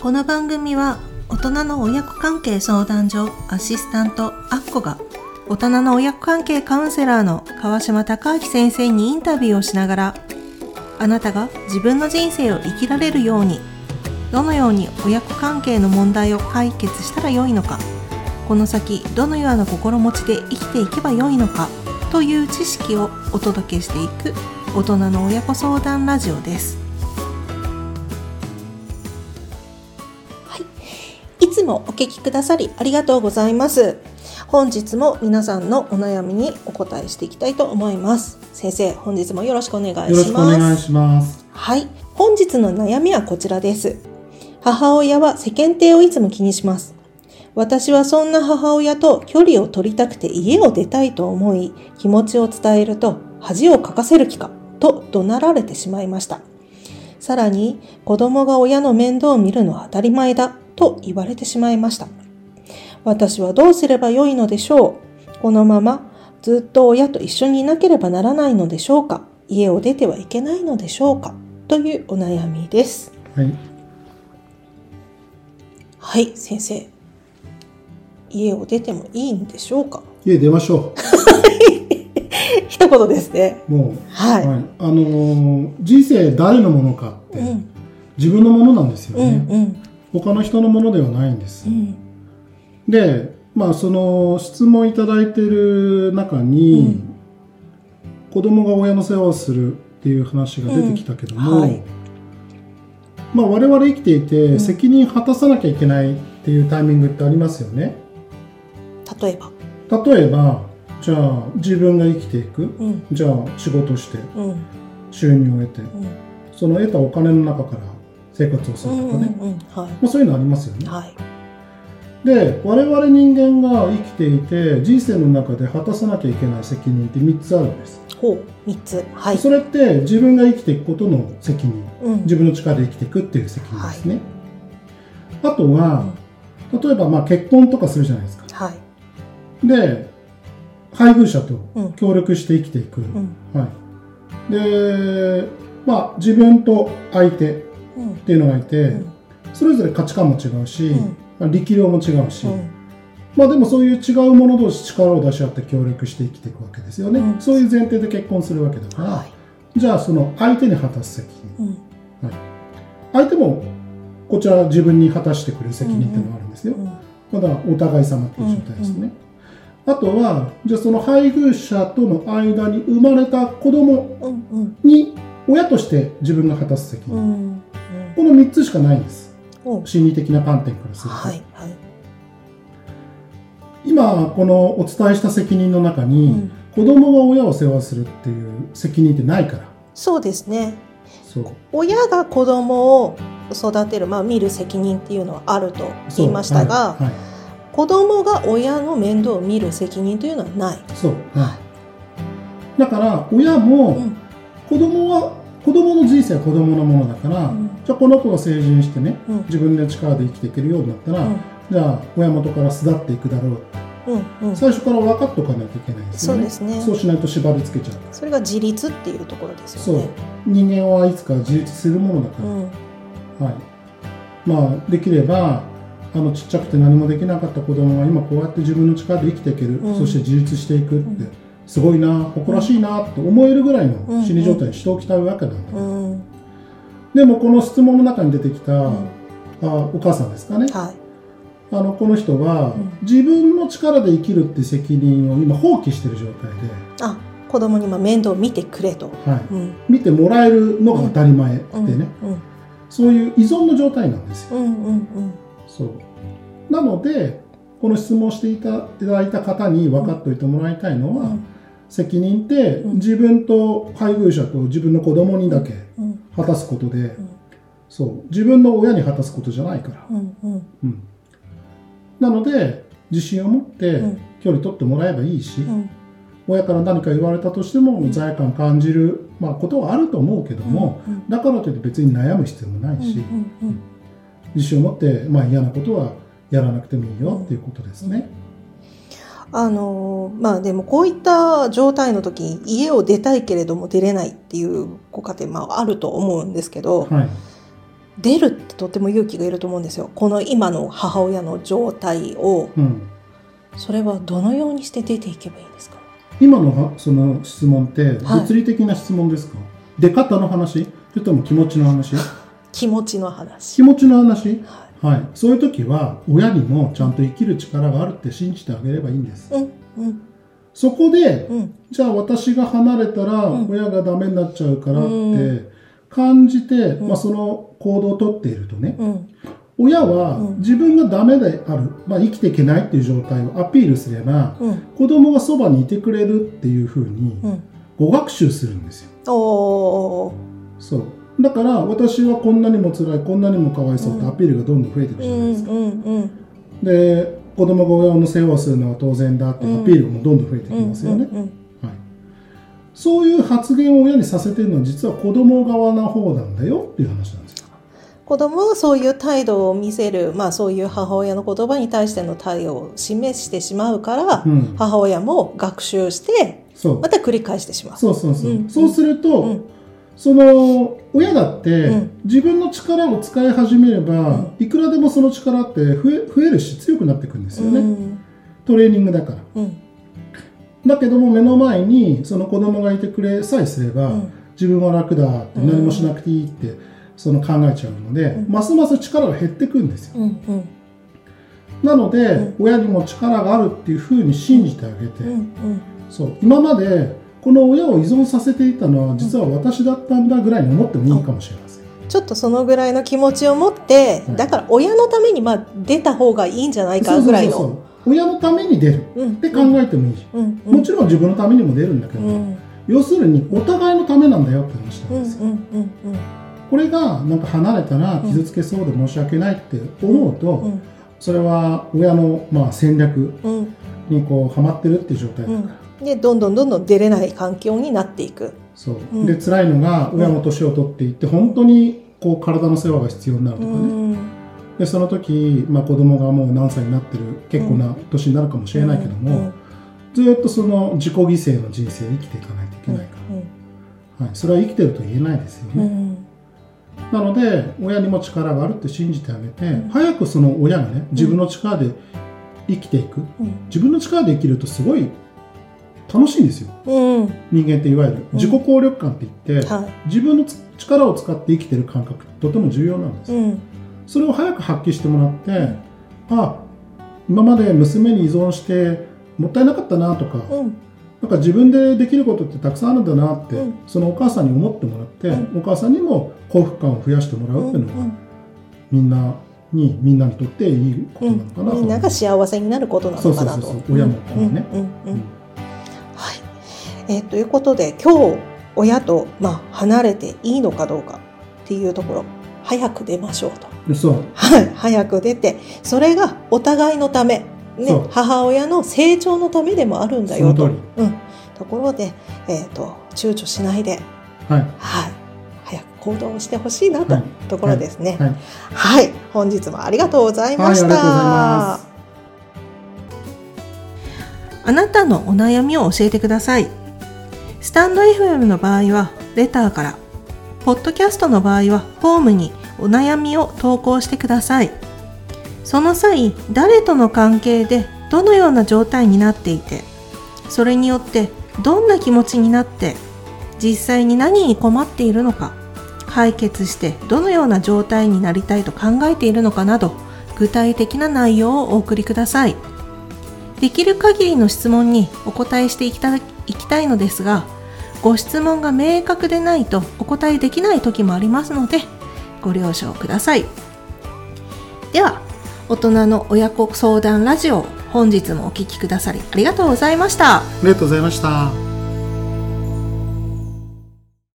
この番組は大人の親子関係相談所アシスタントアッコが大人の親子関係カウンセラーの川島隆明先生にインタビューをしながらあなたが自分の人生を生きられるようにどのように親子関係の問題を解決したらよいのかこの先どのような心持ちで生きていけばよいのかという知識をお届けしていく大人の親子相談ラジオです。い、いつもお聞きくださりありがとうございます。本日も皆さんのお悩みにお答えしていきたいと思います。先生、本日もよろしくお願いします。よろしくお願いします。はい。本日の悩みはこちらです。母親は世間体をいつも気にします。私はそんな母親と距離を取りたくて家を出たいと思い、気持ちを伝えると恥をかかせる気かと怒鳴られてしまいました。さらに、子供が親の面倒を見るのは当たり前だと言われてしまいました。私はどうすればよいのでしょう？このままずっと親と一緒にいなければならないのでしょうか？家を出てはいけないのでしょうか？というお悩みです。はい。はい、先生。家を出てもいいんでしょうか？家出ましょ 一言ですね。う。もう、はい。あのー人生誰のものかって、うん、自分のものなんですようん、ね、うん、他の人のものではないんです。うん、で、まあ、その質問いただいてる中に、子供が親の世話をするっていう話が出てきたけども、うん。はい。まあ、我々生きていて、ん。責任果たさなきゃいけないっていうタイミングってありますよね。例えば。例えば、じゃあ自分が生きていく、うん、じゃあ仕事してうん、収入を得て、うん、その得たお金の中から生活をすうん、るとかね、うん、はい。まあ、そういうのありますよね。はい。で我々人間が生きていて人生の中で果たさなきゃいけない責任って3つあるんです、ほう、三つ。はい。それって自分が生きていくことの責任。うん、自分の力で生きていくっていう責任ですね、あとは、例えばまあ結婚とかするじゃないですか。はい。で配偶者とうん。協力して生きていく、うん、はい、でまあ自分と相手っうん、ていうのがいて、うんそれぞれ価値観も違うし、うん。まあ力量も違うし、うん、まあでもそういう違う者同士力を出し合って協力して生きていくわけですよね、うん。そういう前提で結婚するわけだから、はい。じゃあその相手に果たす責任。うん、相手もこちら自分に果たしてくれる責任っていうのがあるんですよ、うん、まだお互い様っていう状態ですね、あとはじゃあその配偶者との間に生まれた子供に親として自分が果たす責任。この3つしかないんです。お。心理的な観点からすると、はい、はい。今このお伝えした責任の中に、うん。子供が親を世話するっていう責任ってないから。そうですね。そう。親が子供を育てる、まあ、見る責任っていうのはあると言いましたが、はいはい。子供が親の面倒を見る責任というのはない。そう、はい。だから親もうん。子供は子供の人生は子供のものだから、うんじゃあこの子が成人してねうん。自分の力で生きていけるようになったら、うん。じゃあ親元から巣立っていくだろううんうん、最初から分かっておかないといけないですよね。そうですね。そうしないと縛り付けちゃうそれが自立って。いうところですそう。よね。人間はいつか自立するものだから、うん。はい、まあできればあのちっちゃくて何もできなかった子供が今こうやって自分の力で生きていける、うん。そして自立していくって、うん。すごいな誇らしいなって思えるぐらいのうん心理状態にしておきたいわけなんだ、うんでもこの質問の中に出てきた、ん。あお母さんですかね。はい。あのこの人は、うん。自分の力で生きるって責任を今放棄してる状態あ子供にまあ面倒を見てくれと。で、はい、うん。見てもらえるのが当たり前でね、そういう依存の状態なんですよ。うん。うん。うん。そう。なのでこの質問していたいただいた方に分かっておいてもらいたいのは、うん。責任ってうん。自分と配偶者と自分の子供にだけうん果たすことで、ん。そう自分の親に果たすことじゃないから、うんうん。うん、なので自信を持ってうん。距離取ってもらえばいいし、うん。親から何か言われたとしても罪悪感感じる、まあ、ことはあると思うけども、うんだからといって別に悩む必要もないし、うんうん自信を持って、まあ、嫌なことはやらなくてもいいよっていうことですね。あのまあでもこういった状態の時に家を出たいけれども出れないっていうご家庭、まあ、あると思うんですけどはい。出るってとっても勇気がいると思うんですよ。この今の母親の状態を。うん、それはどのようにして出ていけばいいんですか？今のはその質問ってはい。物理的な質問ですか、出方の話？それとも気持ちの話？気持ちの話。気持ちの話？ははい。そういう時は親にもちゃんと生きる力があるって信じてあげればいいんです。いうんうん。そこでうん。じゃあ私が離れたらうん。親がダメになっちゃうからっうて感じて、ん。まあ、その行動をとっているとねうん。親はうん。自分がダメである、まあ、生きていけないっていう状態をアピールすればうん。子供がそばにいてくれるっていうふうにうん。語学習するんですよ。そうだから私はこんなにも辛いこんなにもかわいそうってアピールがどんどん増えていくうじゃないですか、んうんうん。で子供が親の世話をするのは当然だってアピールもどんどん増えてきうんますよね、うんうんはい、そういう発言を親にさせてるのは実は子供側の方なんだよっていう話なんですよ。子供がそういう態度を見せる、まあそういう母親の言葉に対しての対応を示してしまうから、うん。母親も学習して、また繰り返してしまう。そうそうそう、うん。そうすると、うんその親だって、うん。自分の力を使い始めれば、うん。いくらでもその力って増え増えるし強くなっていくんですよね、うん。トレーニングだから。うん。だけども目の前にその子供がいてくれさえすれば、うん。自分は楽だってうん何もしなくていいってその考えちゃうので、うん。ますます力が減ってくんですよ。なので、うん。親にも力があるっていうふうに信じてあげて、そう。今までこの親を依存させていたのは実は私だったんだぐらいに思ってもいいかもしれません、ちょっとそのぐらいの気持ちを持って、はい。だから親のためにまあ出た方がいいんじゃないかぐらいの。そうそうそう親のために出る。うん。って考えてもいい。し、うん。うん。もちろん自分のためにも出るんだけど、うん。要するにお互いのためなんだよって話うなんんですよ、うんうん。これがなんか離れたら傷つけそうで申し訳ないって思うと、うん。それは親のまあ戦略うん。にこうハマってるっていう状態だから、うんでどんどんどんどん出れない環境になっていく。そう、うん。で辛いのが親も年を取っていって本当にこう体の世話が必要になるとうかね、ん。でその時、まあ、子供がもう何歳になってる結構な年になるかもしれないけども、うん。ずっとその自己犠牲の人生を生きていかないといけないから、はい、それは生きてると言えないですよね、うん。なので親にも力があるって信じてあげて、うん。早くその親がね自分の力で生きていく。うん。自分の力で生きるとすごい楽しいんですよ。うん。人間っていわゆる自己効力感って言って、は自分のつ力を使って生きてる感覚ってとても重要なんです、いうん。それを早く発揮してもらって、あ今まで娘に依存してもったいなかったなとか、うん。なんか自分でできることってたくさんあるんだなって、うん。そのお母さんに思ってもらって、うお母さんにも幸福感を増やしてもらうっていうのが、みんなにみんなにとっていいことうなのかなと。んみんなが幸せになることなのかなと。そうそうそうそう親も子もね。うんうんうんうんはい。えーということで今日親とまあ離れていいのかどうかっていうところ早く出ましょうと。そう。はい、早く出てそれがお互いのため、ね母親の成長のためでもあるんだよと。うん、ところで、えー、と躊躇しないで、はい。はい、早く行動してほしいなと、はい。ところですね。はい。はい、本日もありがとうございました。あなたのお悩みを教えてください。スタンド FM の場合はレターから、ポッドキャストの場合はフォームにお悩みを投稿してください。その際、誰との関係でどのような状態になっていて、それによってどんな気持ちになって、実際に何に困っているのか、解決してどのような状態になりたいと考えているのかなど、具体的な内容をお送りください。できる限りの質問にお答えしていきたいきたいのですが、ご質問が明確でないとお答えできない時もありますので、ご了承ください。では、大人の親子相談ラジオ、本日もお聞きくださりありがとうございました。ありがとうございました